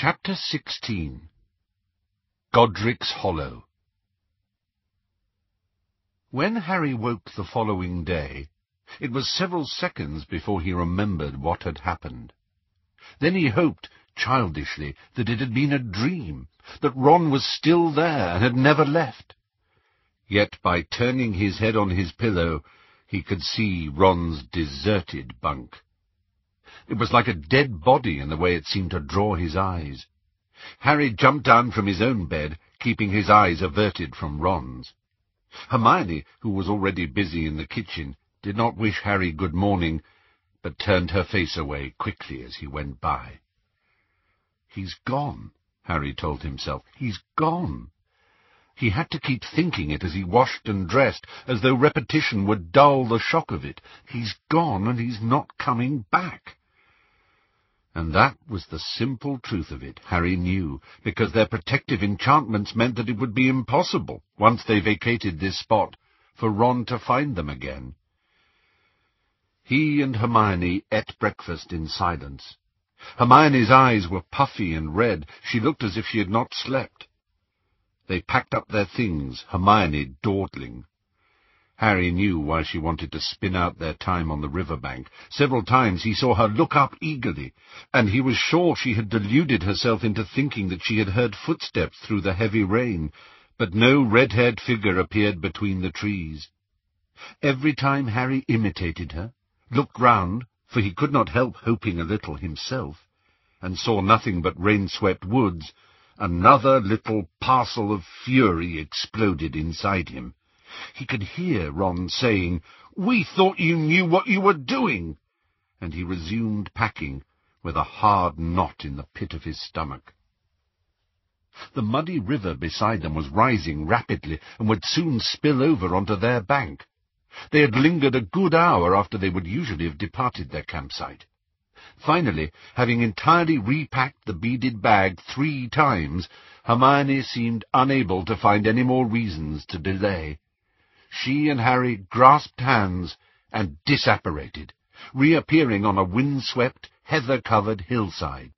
Chapter 16 Godric's Hollow When Harry woke the following day, it was several seconds before he remembered what had happened. Then he hoped, childishly, that it had been a dream, that Ron was still there and had never left. Yet by turning his head on his pillow, he could see Ron's deserted bunk. It was like a dead body in the way it seemed to draw his eyes. Harry jumped down from his own bed, keeping his eyes averted from Ron's. Hermione, who was already busy in the kitchen, did not wish Harry good morning, but turned her face away quickly as he went by. He's gone, Harry told himself. He's gone. He had to keep thinking it as he washed and dressed, as though repetition would dull the shock of it. He's gone, and he's not coming back. And that was the simple truth of it, Harry knew, because their protective enchantments meant that it would be impossible, once they vacated this spot, for Ron to find them again. He and Hermione ate breakfast in silence. Hermione's eyes were puffy and red. She looked as if she had not slept. They packed up their things, Hermione dawdling. Harry knew why she wanted to spin out their time on the river bank. Several times he saw her look up eagerly, and he was sure she had deluded herself into thinking that she had heard footsteps through the heavy rain, but no red-haired figure appeared between the trees. Every time Harry imitated her, looked round, for he could not help hoping a little himself, and saw nothing but rain-swept woods, another little parcel of fury exploded inside him. He could hear Ron saying, We thought you knew what you were doing, and he resumed packing with a hard knot in the pit of his stomach. The muddy river beside them was rising rapidly and would soon spill over onto their bank. They had lingered a good hour after they would usually have departed their campsite. Finally, having entirely repacked the beaded bag three times, Hermione seemed unable to find any more reasons to delay she and Harry grasped hands and disapparated, reappearing on a wind-swept, heather-covered hillside.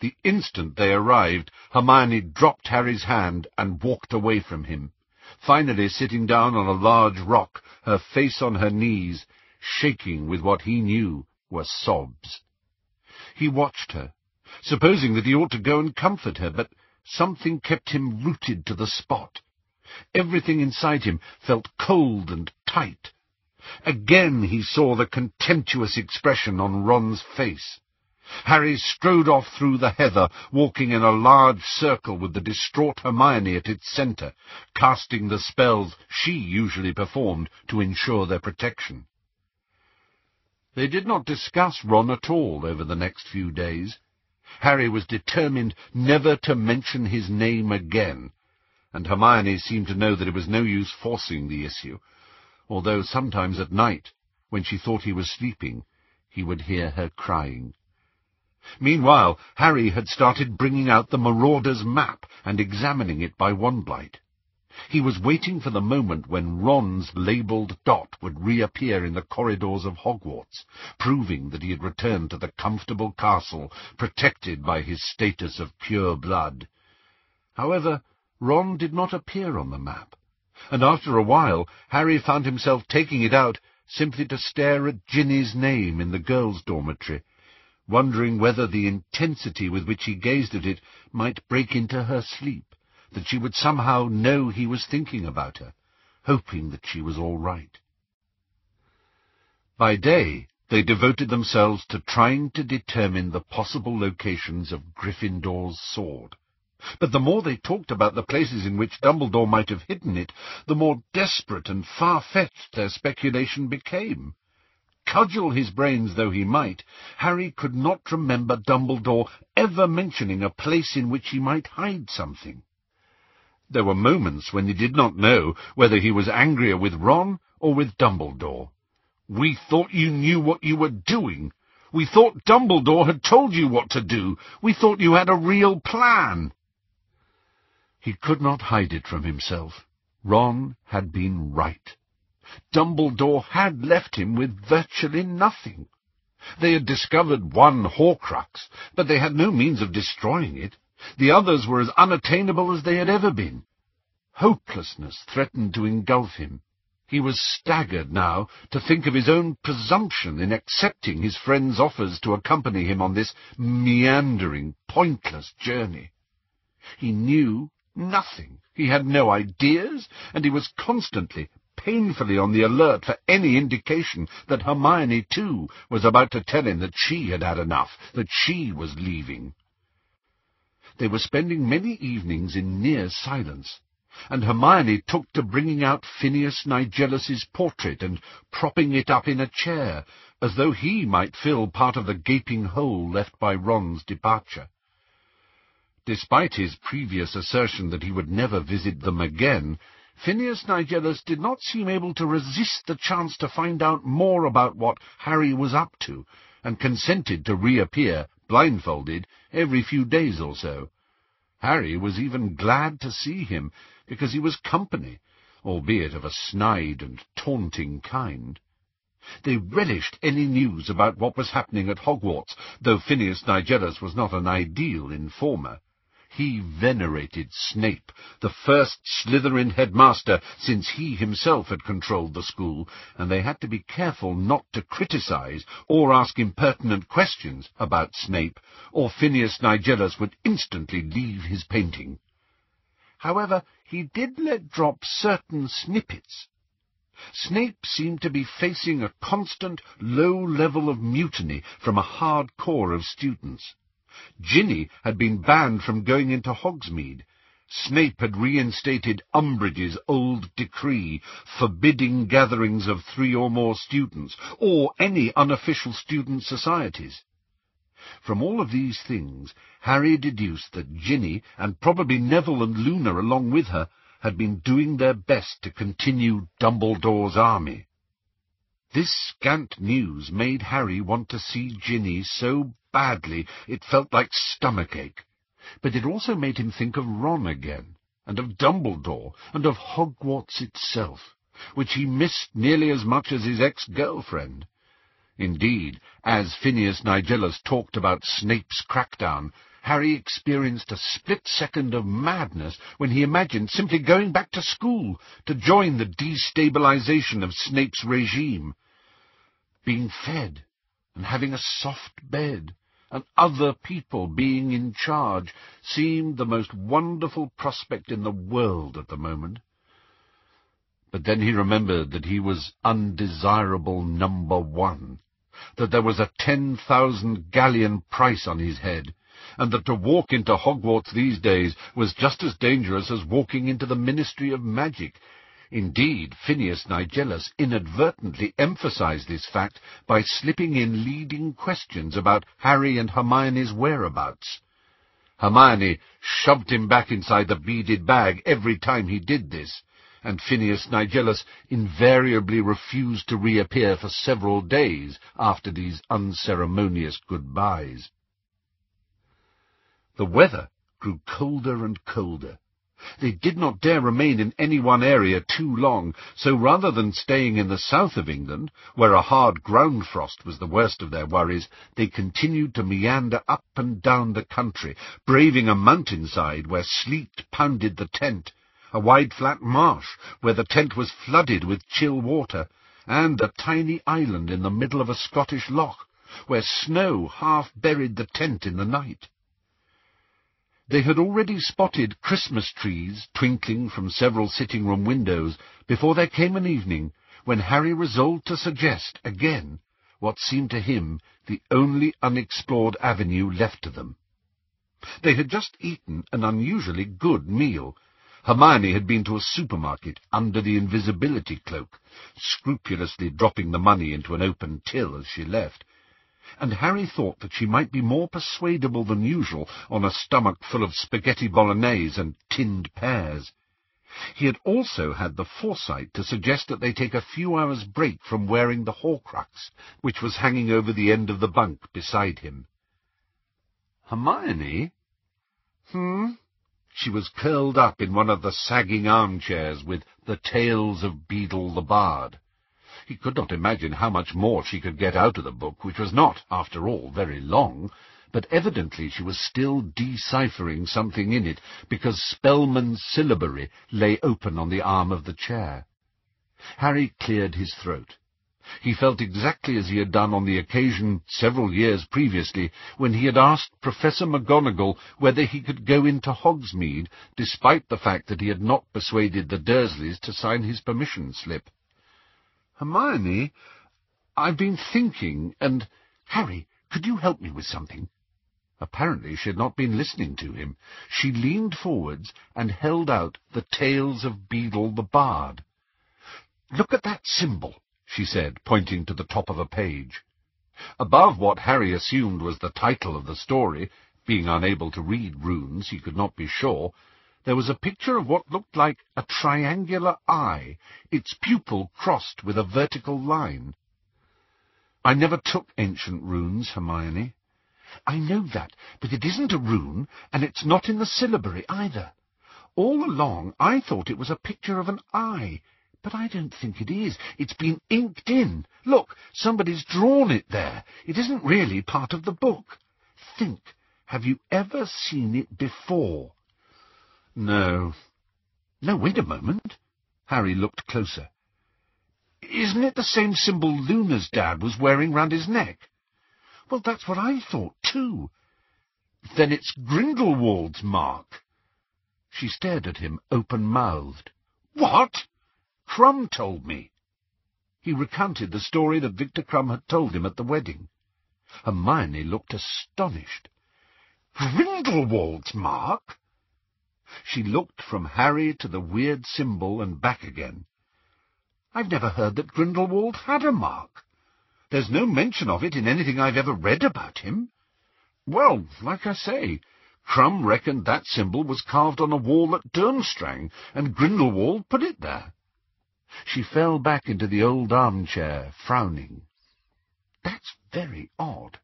The instant they arrived, Hermione dropped Harry's hand and walked away from him, finally sitting down on a large rock, her face on her knees, shaking with what he knew were sobs. He watched her, supposing that he ought to go and comfort her, but something kept him rooted to the spot. Everything inside him felt cold and tight. Again he saw the contemptuous expression on Ron's face. Harry strode off through the heather, walking in a large circle with the distraught Hermione at its centre, casting the spells she usually performed to ensure their protection. They did not discuss Ron at all over the next few days. Harry was determined never to mention his name again, and Hermione seemed to know that it was no use forcing the issue, although sometimes at night, when she thought he was sleeping, he would hear her crying. Meanwhile, Harry had started bringing out the Marauder's map and examining it by wandlight. He was waiting for the moment when Ron's labelled dot would reappear in the corridors of Hogwarts, proving that he had returned to the comfortable castle protected by his status of pure blood. However, Ron did not appear on the map, and after a while Harry found himself taking it out simply to stare at Ginny's name in the girls' dormitory, wondering whether the intensity with which he gazed at it might break into her sleep, that she would somehow know he was thinking about her, hoping that she was all right. By day, they devoted themselves to trying to determine the possible locations of Gryffindor's sword. But the more they talked about the places in which Dumbledore might have hidden it, the more desperate and far-fetched their speculation became. Cudgel his brains though he might, Harry could not remember Dumbledore ever mentioning a place in which he might hide something. There were moments when he did not know whether he was angrier with Ron or with Dumbledore. We thought you knew what you were doing. We thought Dumbledore had told you what to do. We thought you had a real plan. He could not hide it from himself. Ron had been right. Dumbledore had left him with virtually nothing. They had discovered one Horcrux, but they had no means of destroying it. The others were as unattainable as they had ever been. Hopelessness threatened to engulf him. He was staggered now to think of his own presumption in accepting his friend's offers to accompany him on this meandering, pointless journey. He knew nothing. He had no ideas, and he was constantly, painfully on the alert for any indication that Hermione, too, was about to tell him that she had had enough, that she was leaving. They were spending many evenings in near silence, and Hermione took to bringing out Phineas Nigellus's portrait and propping it up in a chair, as though he might fill part of the gaping hole left by Ron's departure. Despite his previous assertion that he would never visit them again, Phineas Nigellus did not seem able to resist the chance to find out more about what Harry was up to, and consented to reappear, blindfolded, every few days or so. Harry was even glad to see him, because he was company, albeit of a snide and taunting kind. They relished any news about what was happening at Hogwarts, though Phineas Nigellus was not an ideal informer. He venerated Snape, the first Slytherin headmaster since he himself had controlled the school, and they had to be careful not to criticize or ask impertinent questions about Snape, or Phineas Nigellus would instantly leave his painting. However, he did let drop certain snippets. Snape seemed to be facing a constant, low level of mutiny from a hard core of students. Ginny had been banned from going into Hogsmeade. Snape had reinstated Umbridge's old decree forbidding gatherings of three or more students, or any unofficial student societies. From all of these things, Harry deduced that Ginny, and probably Neville and Luna along with her, had been doing their best to continue Dumbledore's army. This scant news made Harry want to see Ginny so badly it felt like stomachache. But it also made him think of Ron again, and of Dumbledore, and of Hogwarts itself, which he missed nearly as much as his ex-girlfriend. Indeed, as Phineas Nigellus talked about Snape's crackdown, Harry experienced a split second of madness when he imagined simply going back to school to join the destabilization of Snape's regime being fed and having a soft bed and other people being in charge seemed the most wonderful prospect in the world at the moment. But then he remembered that he was undesirable number one, that there was a ten thousand galleon price on his head, and that to walk into Hogwarts these days was just as dangerous as walking into the Ministry of Magic, Indeed, Phineas Nigellus inadvertently emphasized this fact by slipping in leading questions about Harry and Hermione's whereabouts. Hermione shoved him back inside the beaded bag every time he did this, and Phineas Nigellus invariably refused to reappear for several days after these unceremonious goodbyes. The weather grew colder and colder. They did not dare remain in any one area too long, so rather than staying in the south of England, where a hard ground frost was the worst of their worries, they continued to meander up and down the country, braving a mountainside where sleet pounded the tent, a wide flat marsh where the tent was flooded with chill water, and a tiny island in the middle of a Scottish loch, where snow half buried the tent in the night. They had already spotted Christmas trees twinkling from several sitting-room windows before there came an evening when Harry resolved to suggest again what seemed to him the only unexplored avenue left to them. They had just eaten an unusually good meal. Hermione had been to a supermarket under the invisibility cloak, scrupulously dropping the money into an open till as she left, and Harry thought that she might be more persuadable than usual on a stomach full of spaghetti bolognese and tinned pears. He had also had the foresight to suggest that they take a few hours' break from wearing the Horcrux, which was hanging over the end of the bunk beside him. Hermione? Hmm? She was curled up in one of the sagging armchairs with the Tales of Beedle the Bard. He could not imagine how much more she could get out of the book, which was not, after all, very long, but evidently she was still deciphering something in it, because Spellman's syllabary lay open on the arm of the chair. Harry cleared his throat. He felt exactly as he had done on the occasion several years previously when he had asked Professor McGonagall whether he could go into Hogsmeade, despite the fact that he had not persuaded the Dursleys to sign his permission slip. Hermione, I've been thinking, and... Harry, could you help me with something? Apparently she had not been listening to him. She leaned forwards and held out the Tales of Beedle the Bard. Look at that symbol she said, pointing to the top of a page. Above what Harry assumed was the title of the story, being unable to read runes, he could not be sure, there was a picture of what looked like a triangular eye, its pupil crossed with a vertical line. I never took ancient runes, Hermione. I know that, but it isn't a rune, and it's not in the syllabary either. All along I thought it was a picture of an eye, but I don't think it is. It's been inked in. Look, somebody's drawn it there. It isn't really part of the book. Think, have you ever seen it before? No. No, wait a moment. Harry looked closer. Isn't it the same symbol Luna's dad was wearing round his neck? Well, that's what I thought, too. Then it's Grindelwald's mark. She stared at him, open-mouthed. What? Krum told me. He recounted the story that Victor Krum had told him at the wedding. Hermione looked astonished. Grindelwald's mark? She looked from Harry to the weird symbol and back again. I've never heard that Grindelwald had a mark. There's no mention of it in anything I've ever read about him. Well, like I say, Krum reckoned that symbol was carved on a wall at Durmstrang, and Grindelwald put it there. She fell back into the old armchair, frowning. That's very odd.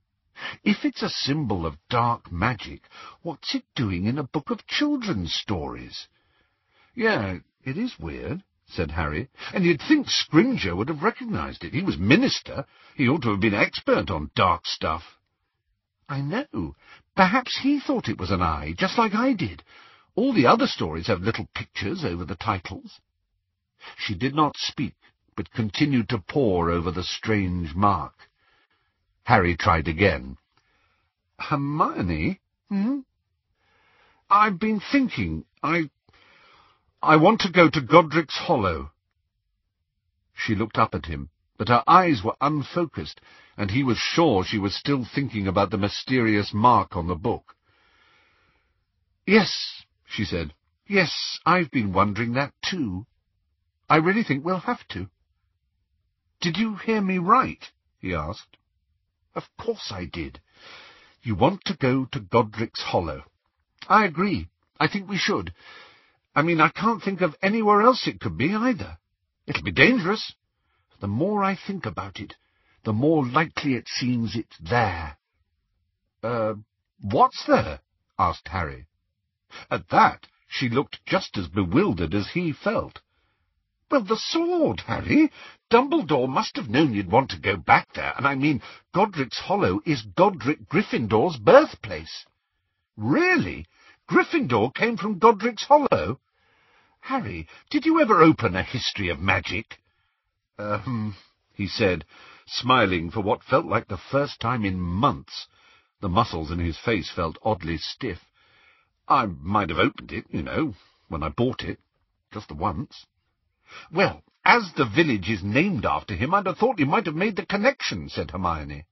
If it's a symbol of dark magic, what's it doing in a book of children's stories? Yeah, it is weird, said Harry, and you'd think Scrimgeour would have recognized it. He was minister. He ought to have been expert on dark stuff. I know. Perhaps he thought it was an eye, just like I did. All the other stories have little pictures over the titles. She did not speak, but continued to pore over the strange mark. Harry tried again. Hermione? Hmm? I've been thinking. I... I want to go to Godric's Hollow. She looked up at him, but her eyes were unfocused, and he was sure she was still thinking about the mysterious mark on the book. Yes, she said. Yes, I've been wondering that too. I really think we'll have to. Did you hear me right? he asked. Of course I did. You want to go to Godric's Hollow. I agree. I think we should. I mean, I can't think of anywhere else it could be, either. It'll be dangerous. The more I think about it, the more likely it seems it's there. Uh, what's there? asked Harry. At that, she looked just as bewildered as he felt. Well, the sword, Harry. Dumbledore must have known you'd want to go back there, and I mean, Godric's Hollow is Godric Gryffindor's birthplace. Really? Gryffindor came from Godric's Hollow? Harry, did you ever open a history of magic? Um, he said, smiling for what felt like the first time in months. The muscles in his face felt oddly stiff. I might have opened it, you know, when I bought it, just the once. Well, as the village is named after him, I'd have thought you might have made the connection, said Hermione.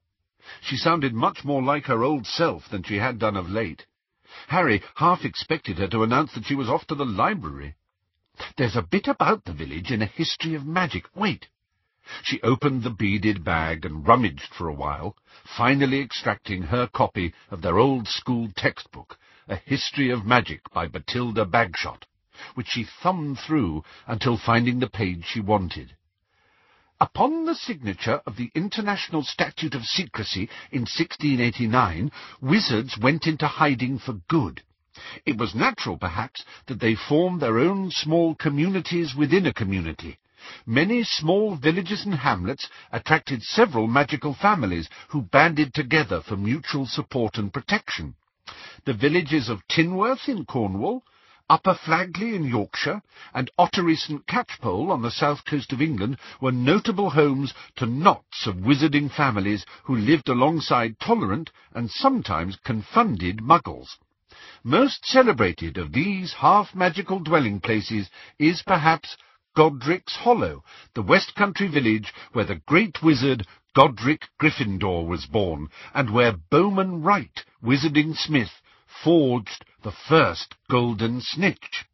She sounded much more like her old self than she had done of late. Harry half expected her to announce that she was off to the library. There's a bit about the village in a history of magic. Wait. She opened the beaded bag and rummaged for a while, finally extracting her copy of their old school textbook, A History of Magic by Bathilda Bagshot which she thumbed through until finding the page she wanted. Upon the signature of the International Statute of Secrecy in 1689, wizards went into hiding for good. It was natural, perhaps, that they formed their own small communities within a community. Many small villages and hamlets attracted several magical families who banded together for mutual support and protection. The villages of Tinworth in Cornwall, Upper Flagley in Yorkshire, and Ottery St Catchpole on the south coast of England were notable homes to knots of wizarding families who lived alongside tolerant and sometimes confounded muggles. Most celebrated of these half-magical dwelling places is perhaps Godric's Hollow, the West Country village where the great wizard Godric Gryffindor was born, and where Bowman Wright, wizarding smith, forged the first golden snitch.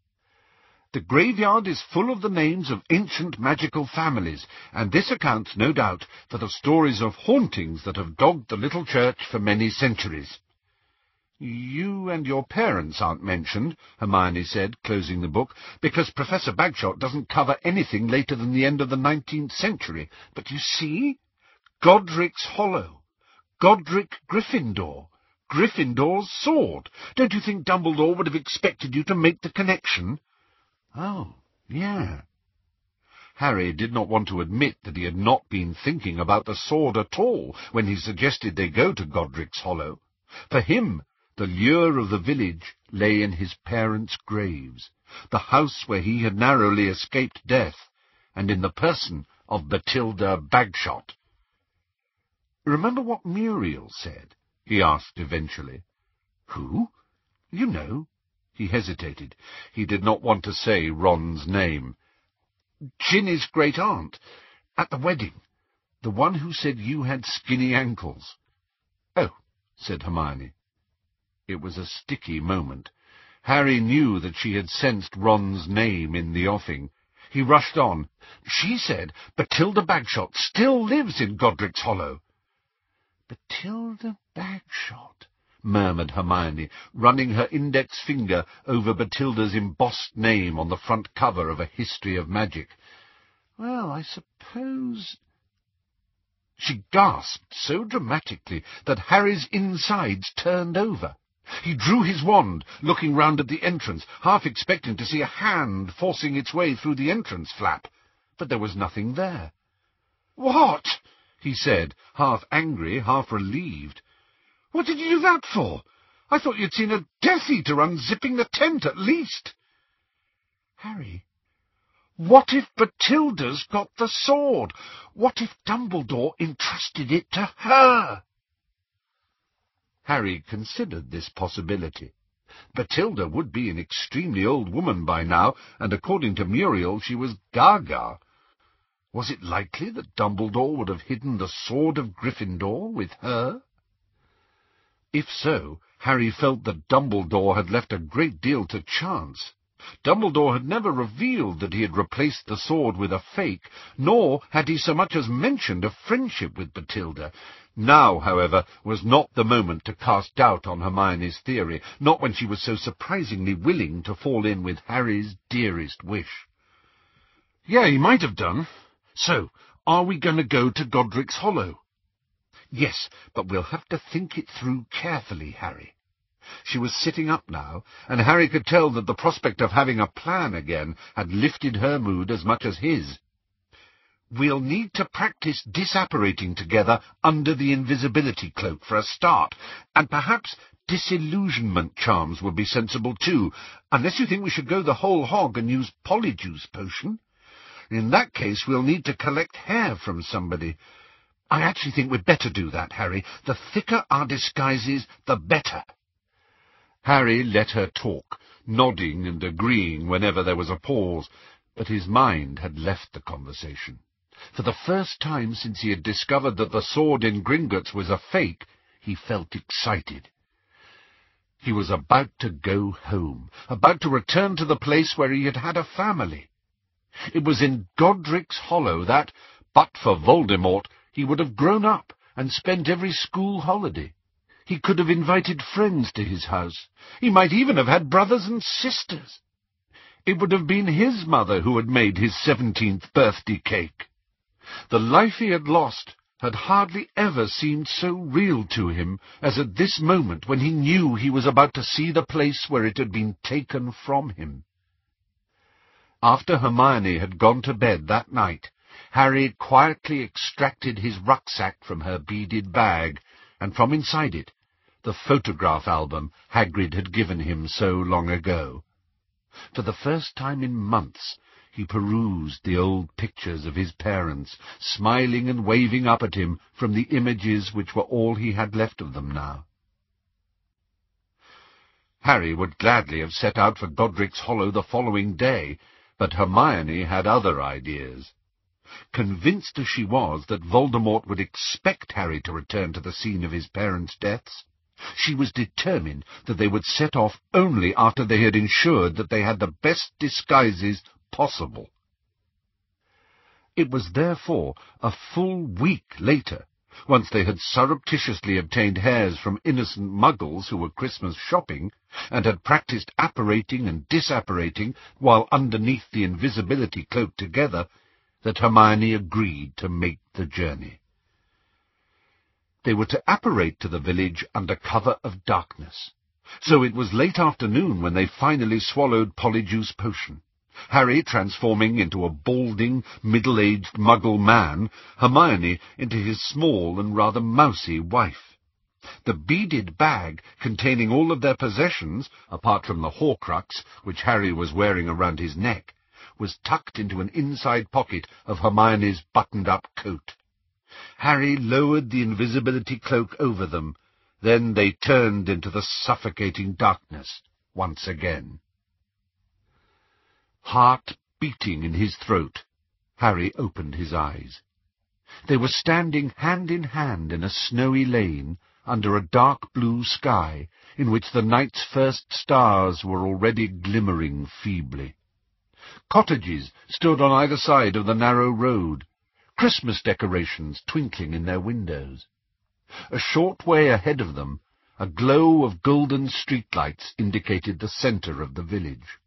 The graveyard is full of the names of ancient magical families, and this accounts, no doubt, for the stories of hauntings that have dogged the little church for many centuries. You and your parents aren't mentioned, Hermione said, closing the book, because Professor Bagshot doesn't cover anything later than the end of the nineteenth century. But you see? Godric's Hollow. Godric Gryffindor. Gryffindor's sword. Don't you think Dumbledore would have expected you to make the connection? Oh, yeah. Harry did not want to admit that he had not been thinking about the sword at all when he suggested they go to Godric's Hollow. For him, the lure of the village lay in his parents' graves, the house where he had narrowly escaped death, and in the person of Bathilda Bagshot. Remember what Muriel said? He asked eventually. Who? You know. He hesitated. He did not want to say Ron's name. Ginny's great-aunt, at the wedding. The one who said you had skinny ankles. Oh, said Hermione. It was a sticky moment. Harry knew that she had sensed Ron's name in the offing. He rushed on. She said Bathilda Bagshot still lives in Godric's Hollow. Bathilda Bagshot, murmured Hermione, running her index finger over Bathilda's embossed name on the front cover of a history of magic. Well, I suppose... She gasped so dramatically that Harry's insides turned over. He drew his wand, looking round at the entrance, half expecting to see a hand forcing its way through the entrance flap. But there was nothing there. "'What?' He said, half angry, half relieved. "'What did you do that for? I thought you'd seen a Death-Eater unzipping the tent, at least.' "'Harry, what if Bathilda's got the sword? What if Dumbledore entrusted it to her?' Harry considered this possibility. Bathilda would be an extremely old woman by now, and according to Muriel she was gaga. Was it likely that Dumbledore would have hidden the sword of Gryffindor with her? If so, Harry felt that Dumbledore had left a great deal to chance. Dumbledore had never revealed that he had replaced the sword with a fake, nor had he so much as mentioned a friendship with Bathilda. Now, however, was not the moment to cast doubt on Hermione's theory, not when she was so surprisingly willing to fall in with Harry's dearest wish. Yeah, he might have done. So, are we going to go to Godric's Hollow? Yes, but we'll have to think it through carefully, Harry. She was sitting up now, and Harry could tell that the prospect of having a plan again had lifted her mood as much as his. We'll need to practice disapparating together under the invisibility cloak for a start, and perhaps disillusionment charms would be sensible too, unless you think we should go the whole hog and use polyjuice potion. In that case, we'll need to collect hair from somebody. I actually think we'd better do that, Harry. The thicker our disguises, the better. Harry let her talk, nodding and agreeing whenever there was a pause, but his mind had left the conversation. For the first time since he had discovered that the sword in Gringotts was a fake, he felt excited. He was about to go home, about to return to the place where he had had a family. It was in Godric's Hollow that, but for Voldemort, he would have grown up and spent every school holiday. He could have invited friends to his house. He might even have had brothers and sisters. It would have been his mother who had made his seventeenth birthday cake. The life he had lost had hardly ever seemed so real to him as at this moment when he knew he was about to see the place where it had been taken from him. After Hermione had gone to bed that night, Harry quietly extracted his rucksack from her beaded bag, and from inside it, the photograph album Hagrid had given him so long ago. For the first time in months, he perused the old pictures of his parents, smiling and waving up at him from the images which were all he had left of them now. Harry would gladly have set out for Godric's Hollow the following day, but Hermione had other ideas. Convinced as she was that Voldemort would expect Harry to return to the scene of his parents' deaths, she was determined that they would set off only after they had ensured that they had the best disguises possible. It was therefore a full week later, once they had surreptitiously obtained hairs from innocent muggles who were Christmas shopping, and had practised apparating and disapparating while underneath the invisibility cloak together, that Hermione agreed to make the journey. They were to apparate to the village under cover of darkness. So it was late afternoon when they finally swallowed Polyjuice Potion. Harry transforming into a balding, middle-aged muggle man, Hermione into his small and rather mousy wife. The beaded bag containing all of their possessions, apart from the Horcrux, which Harry was wearing around his neck, was tucked into an inside pocket of Hermione's buttoned-up coat. Harry lowered the invisibility cloak over them. Then they turned into the suffocating darkness once again. Heart beating in his throat, Harry opened his eyes. They were standing hand in hand in a snowy lane under a dark blue sky in which the night's first stars were already glimmering feebly. Cottages stood on either side of the narrow road, Christmas decorations twinkling in their windows. A short way ahead of them, a glow of golden streetlights indicated the centre of the village.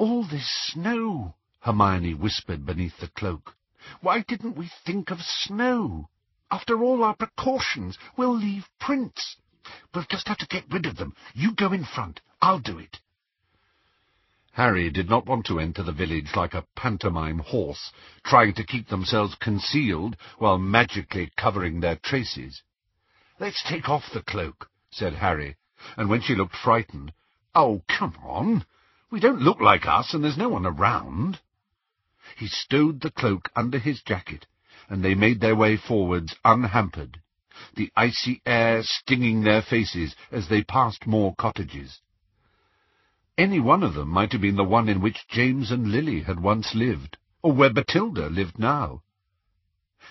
All this snow, Hermione whispered beneath the cloak. Why didn't we think of snow? After all our precautions, we'll leave prints. We'll just have to get rid of them. You go in front. I'll do it. Harry did not want to enter the village like a pantomime horse, trying to keep themselves concealed while magically covering their traces. Let's take off the cloak, said Harry, and when she looked frightened, Oh, come on! We don't look like us, and there's no one around. He stowed the cloak under his jacket, and they made their way forwards unhampered, the icy air stinging their faces as they passed more cottages. Any one of them might have been the one in which James and Lily had once lived, or where Bathilda lived now.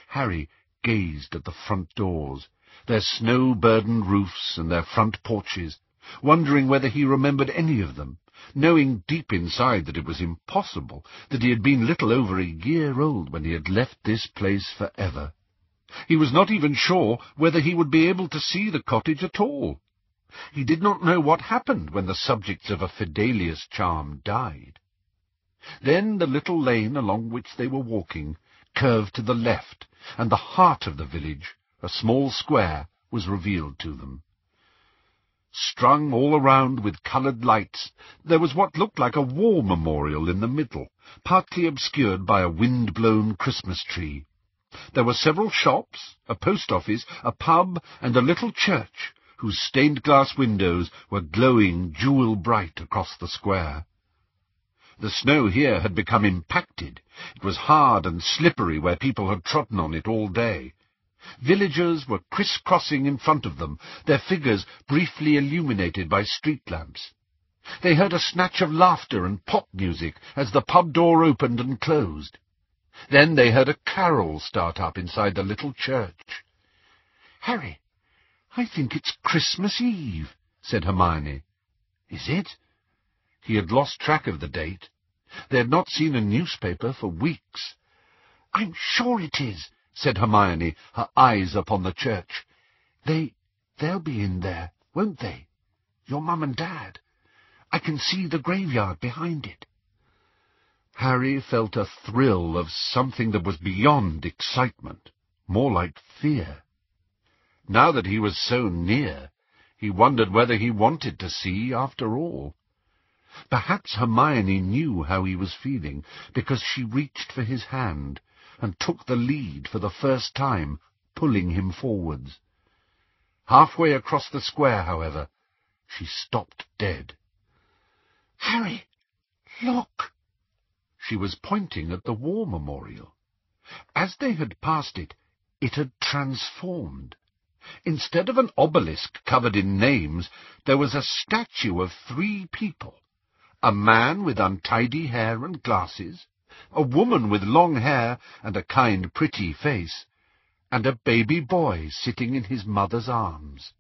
Harry gazed at the front doors, their snow-burdened roofs and their front porches, wondering whether he remembered any of them, knowing deep inside that it was impossible, that he had been little over a year old when he had left this place for ever. He was not even sure whether he would be able to see the cottage at all. He did not know what happened when the subjects of a Fidelius charm died. Then the little lane along which they were walking curved to the left, and the heart of the village, a small square, was revealed to them. Strung all around with coloured lights, there was what looked like a war memorial in the middle, partly obscured by a wind-blown Christmas tree. There were several shops, a post office, a pub, and a little church, whose stained-glass windows were glowing jewel-bright across the square. The snow here had become impacted. It was hard and slippery where people had trodden on it all day. Villagers were criss-crossing in front of them, their figures briefly illuminated by street lamps. They heard a snatch of laughter and pop music as the pub door opened and closed. Then they heard a carol start up inside the little church. Harry, I think it's Christmas Eve, said Hermione. Is it? He had lost track of the date. They had not seen a newspaper for weeks. I'm sure it is, said Hermione, her eyes upon the church. They, they'll be in there, won't they? Your mum and dad. I can see the graveyard behind it. Harry felt a thrill of something that was beyond excitement, more like fear. Now that he was so near, he wondered whether he wanted to see after all. Perhaps Hermione knew how he was feeling, because she reached for his hand and took the lead for the first time, pulling him forwards. Halfway across the square, however, she stopped dead. Harry, look! She was pointing at the war memorial. As they had passed it, it had transformed. Instead of an obelisk covered in names, there was a statue of three people. A man with untidy hair and glasses, a woman with long hair and a kind, pretty face, and a baby boy sitting in his mother's arms.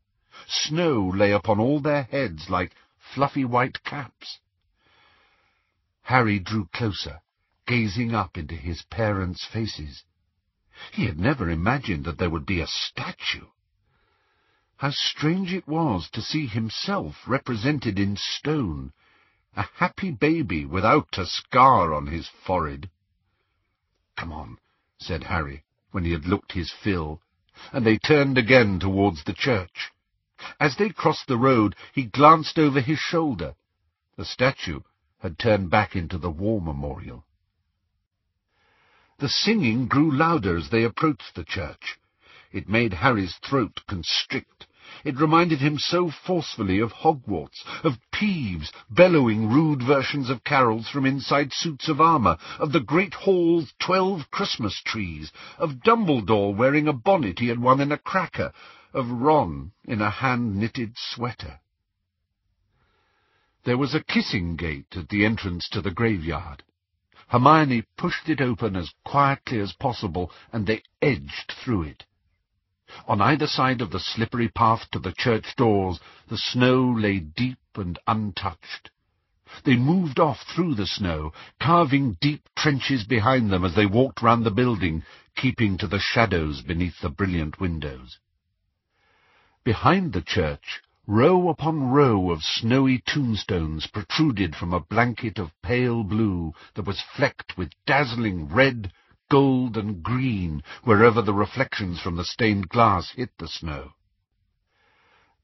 Snow lay upon all their heads like fluffy white caps. Harry drew closer, gazing up into his parents' faces. He had never imagined that there would be a statue. How strange it was to see himself represented in stone, a happy baby without a scar on his forehead. Come on, said Harry, when he had looked his fill, and they turned again towards the church. As they crossed the road, he glanced over his shoulder. The statue had turned back into the war memorial. The singing grew louder as they approached the church. It made Harry's throat constrict. It reminded him so forcefully of Hogwarts, of Peeves bellowing rude versions of carols from inside suits of armour, of the great hall's twelve Christmas trees, of Dumbledore wearing a bonnet he had won in a cracker, of Ron in a hand-knitted sweater. There was a kissing gate at the entrance to the graveyard. Hermione pushed it open as quietly as possible, and they edged through it. On either side of the slippery path to the church doors, the snow lay deep and untouched. They moved off through the snow, carving deep trenches behind them as they walked round the building, keeping to the shadows beneath the brilliant windows. Behind the church, Row upon row of snowy tombstones protruded from a blanket of pale blue that was flecked with dazzling red, gold, and green wherever the reflections from the stained glass hit the snow.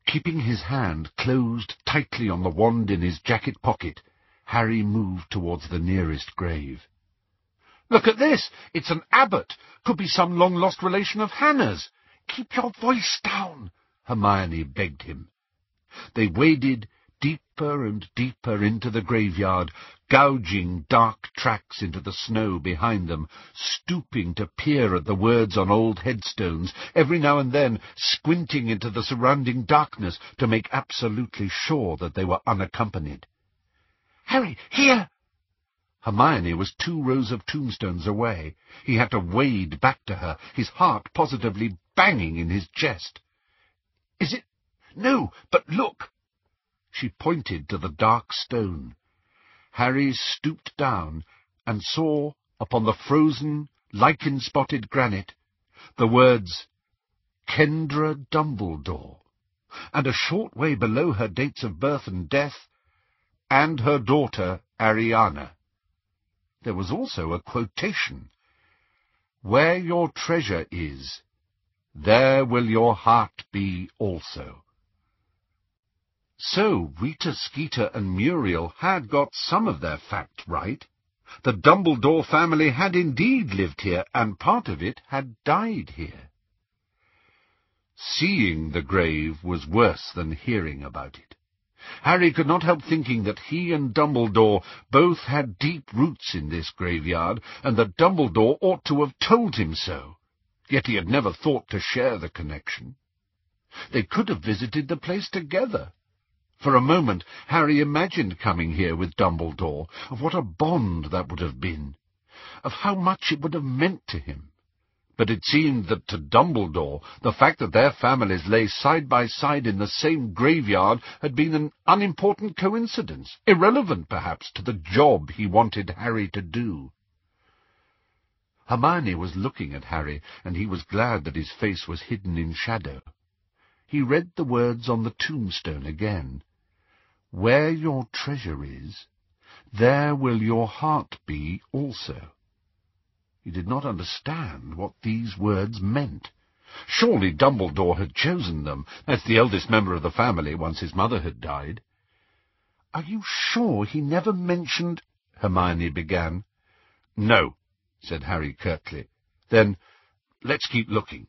Keeping his hand closed tightly on the wand in his jacket pocket, Harry moved towards the nearest grave. Look at this! It's an Abbott! Could be some long-lost relation of Hannah's! Keep your voice down! Hermione begged him. They waded deeper and deeper into the graveyard, gouging dark tracks into the snow behind them, stooping to peer at the words on old headstones, every now and then squinting into the surrounding darkness to make absolutely sure that they were unaccompanied. Harry, here! Hermione was two rows of tombstones away. He had to wade back to her, his heart positively banging in his chest. Is it no, but look! She pointed to the dark stone. Harry stooped down and saw, upon the frozen, lichen-spotted granite, the words, Kendra Dumbledore, and a short way below her dates of birth and death, and her daughter, Ariana. There was also a quotation, Where your treasure is, there will your heart be also. So Rita Skeeter and Muriel had got some of their facts right. The Dumbledore family had indeed lived here, and part of it had died here. Seeing the grave was worse than hearing about it. Harry could not help thinking that he and Dumbledore both had deep roots in this graveyard, and that Dumbledore ought to have told him so. Yet he had never thought to share the connection. They could have visited the place together. For a moment Harry imagined coming here with Dumbledore, of what a bond that would have been, of how much it would have meant to him. But it seemed that to Dumbledore the fact that their families lay side by side in the same graveyard had been an unimportant coincidence, irrelevant perhaps to the job he wanted Harry to do. Hermione was looking at Harry, and he was glad that his face was hidden in shadow. He read the words on the tombstone again. Where your treasure is, there will your heart be also. He did not understand what these words meant. Surely Dumbledore had chosen them, as the eldest member of the family, once his mother had died. Are you sure he never mentioned... Hermione began. No, said Harry curtly. Then, let's keep looking.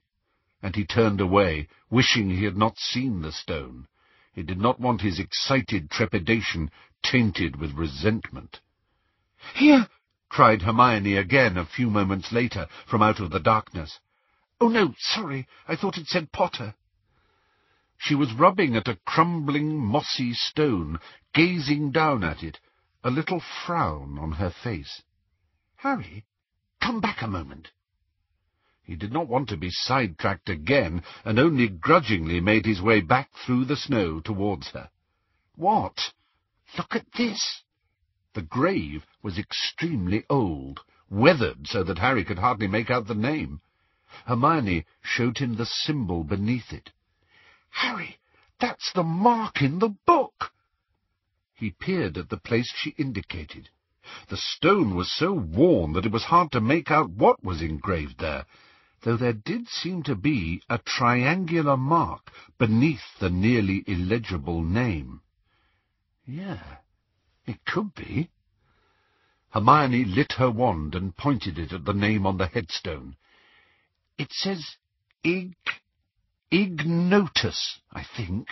And he turned away, wishing he had not seen the stone. He did not want his excited trepidation tainted with resentment. Here! cried Hermione again a few moments later from out of the darkness. Oh, no, sorry, I thought it said Potter. She was rubbing at a crumbling, mossy stone, gazing down at it, a little frown on her face. Harry, come back a moment. He did not want to be sidetracked again, and only grudgingly made his way back through the snow towards her. What? Look at this! The grave was extremely old, weathered so that Harry could hardly make out the name. Hermione showed him the symbol beneath it. Harry, that's the mark in the book! He peered at the place she indicated. The stone was so worn that it was hard to make out what was engraved there, though there did seem to be a triangular mark beneath the nearly illegible name. Yeah, it could be. Hermione lit her wand and pointed it at the name on the headstone. It says Ig... Ignotus, I think.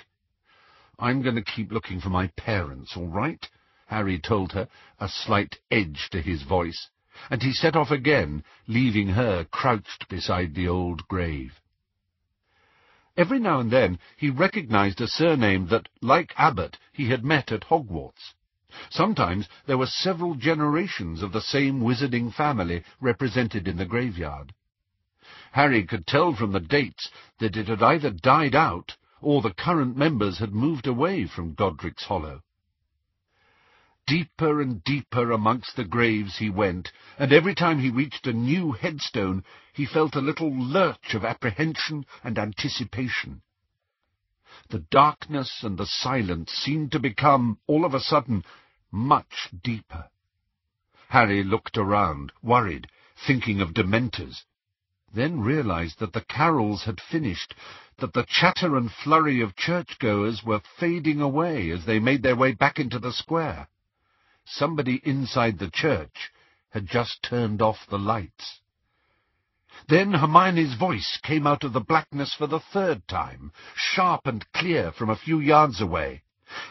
I'm going to keep looking for my parents, all right? Harry told her, a slight edge to his voice, and he set off again, leaving her crouched beside the old grave. Every now and then he recognized a surname that, like Abbott, he had met at Hogwarts. Sometimes there were several generations of the same wizarding family represented in the graveyard. Harry could tell from the dates that it had either died out or the current members had moved away from Godric's Hollow. Deeper and deeper amongst the graves he went, and every time he reached a new headstone he felt a little lurch of apprehension and anticipation. The darkness and the silence seemed to become, all of a sudden, much deeper. Harry looked around, worried, thinking of Dementors, then realized that the carols had finished, that the chatter and flurry of churchgoers were fading away as they made their way back into the square. Somebody inside the church had just turned off the lights. Then Hermione's voice came out of the blackness for the third time, sharp and clear from a few yards away.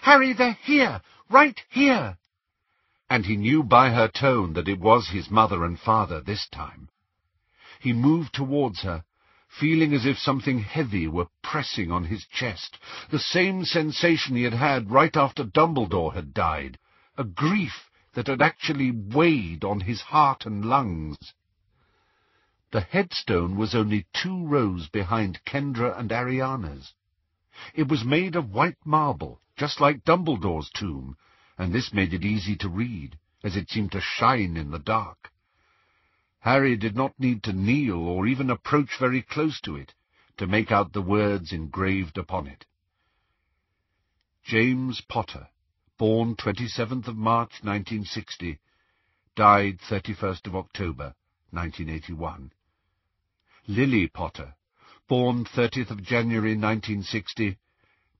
Harry, they're here! Right here! And he knew by her tone that it was his mother and father this time. He moved towards her, feeling as if something heavy were pressing on his chest, the same sensation he had had right after Dumbledore had died, a grief that had actually weighed on his heart and lungs. The headstone was only two rows behind Kendra and Ariana's. It was made of white marble, just like Dumbledore's tomb, and this made it easy to read, as it seemed to shine in the dark. Harry did not need to kneel or even approach very close to it to make out the words engraved upon it. James Potter, born 27th of March 1960, died 31st of October 1981. Lily Potter, born 30th of January 1960,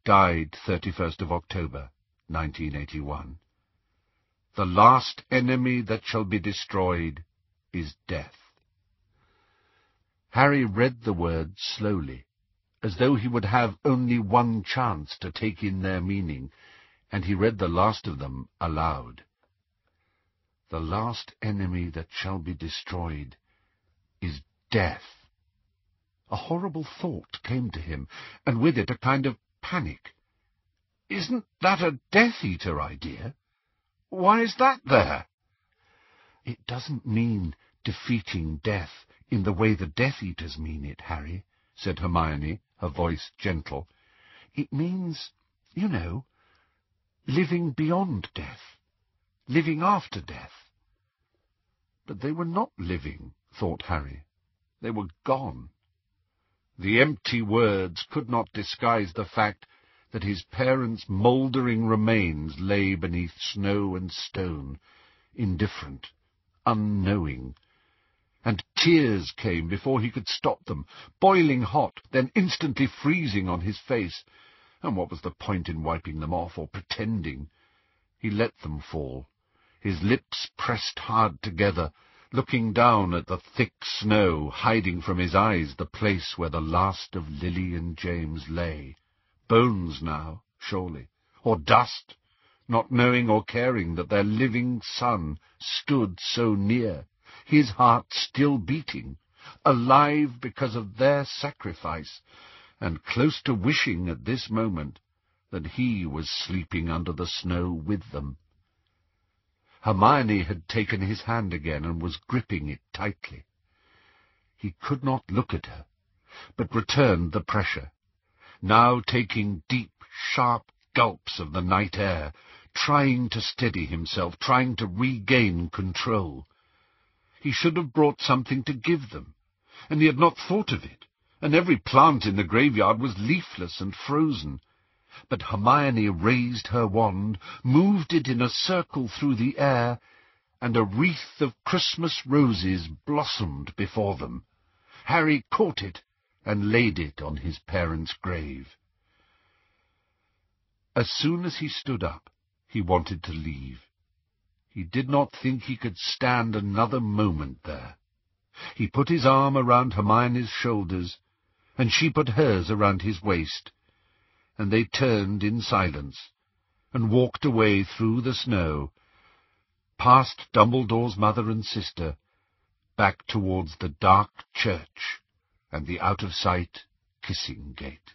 died 31st of October 1981. The last enemy that shall be destroyed is death. Harry read the words slowly, as though he would have only one chance to take in their meaning, and he read the last of them aloud. The last enemy that shall be destroyed is death. A horrible thought came to him, and with it a kind of panic. Isn't that a Death Eater idea? Why is that there? It doesn't mean defeating death in the way the Death Eaters mean it, Harry, said Hermione, her voice gentle. It means, you know, living beyond death, living after death. But they were not living, thought Harry. They were gone. The empty words could not disguise the fact that his parents' mouldering remains lay beneath snow and stone, indifferent, unknowing, and tears came before he could stop them, boiling hot, then instantly freezing on his face. And what was the point in wiping them off or pretending? He let them fall, his lips pressed hard together, looking down at the thick snow, hiding from his eyes the place where the last of Lily and James lay. Bones now, surely, or dust, not knowing or caring that their living son stood so near, his heart still beating, alive because of their sacrifice, and close to wishing at this moment that he was sleeping under the snow with them. Hermione had taken his hand again and was gripping it tightly. He could not look at her, but returned the pressure, now taking deep, sharp gulps of the night air, trying to steady himself, trying to regain control. He should have brought something to give them, and he had not thought of it, and every plant in the graveyard was leafless and frozen. But Hermione raised her wand, moved it in a circle through the air, and a wreath of Christmas roses blossomed before them. Harry caught it and laid it on his parents' grave. As soon as he stood up, he wanted to leave. He did not think he could stand another moment there. He put his arm around Hermione's shoulders, and she put hers around his waist, and they turned in silence, and walked away through the snow, past Dumbledore's mother and sister, back towards the dark church and the out-of-sight kissing gate.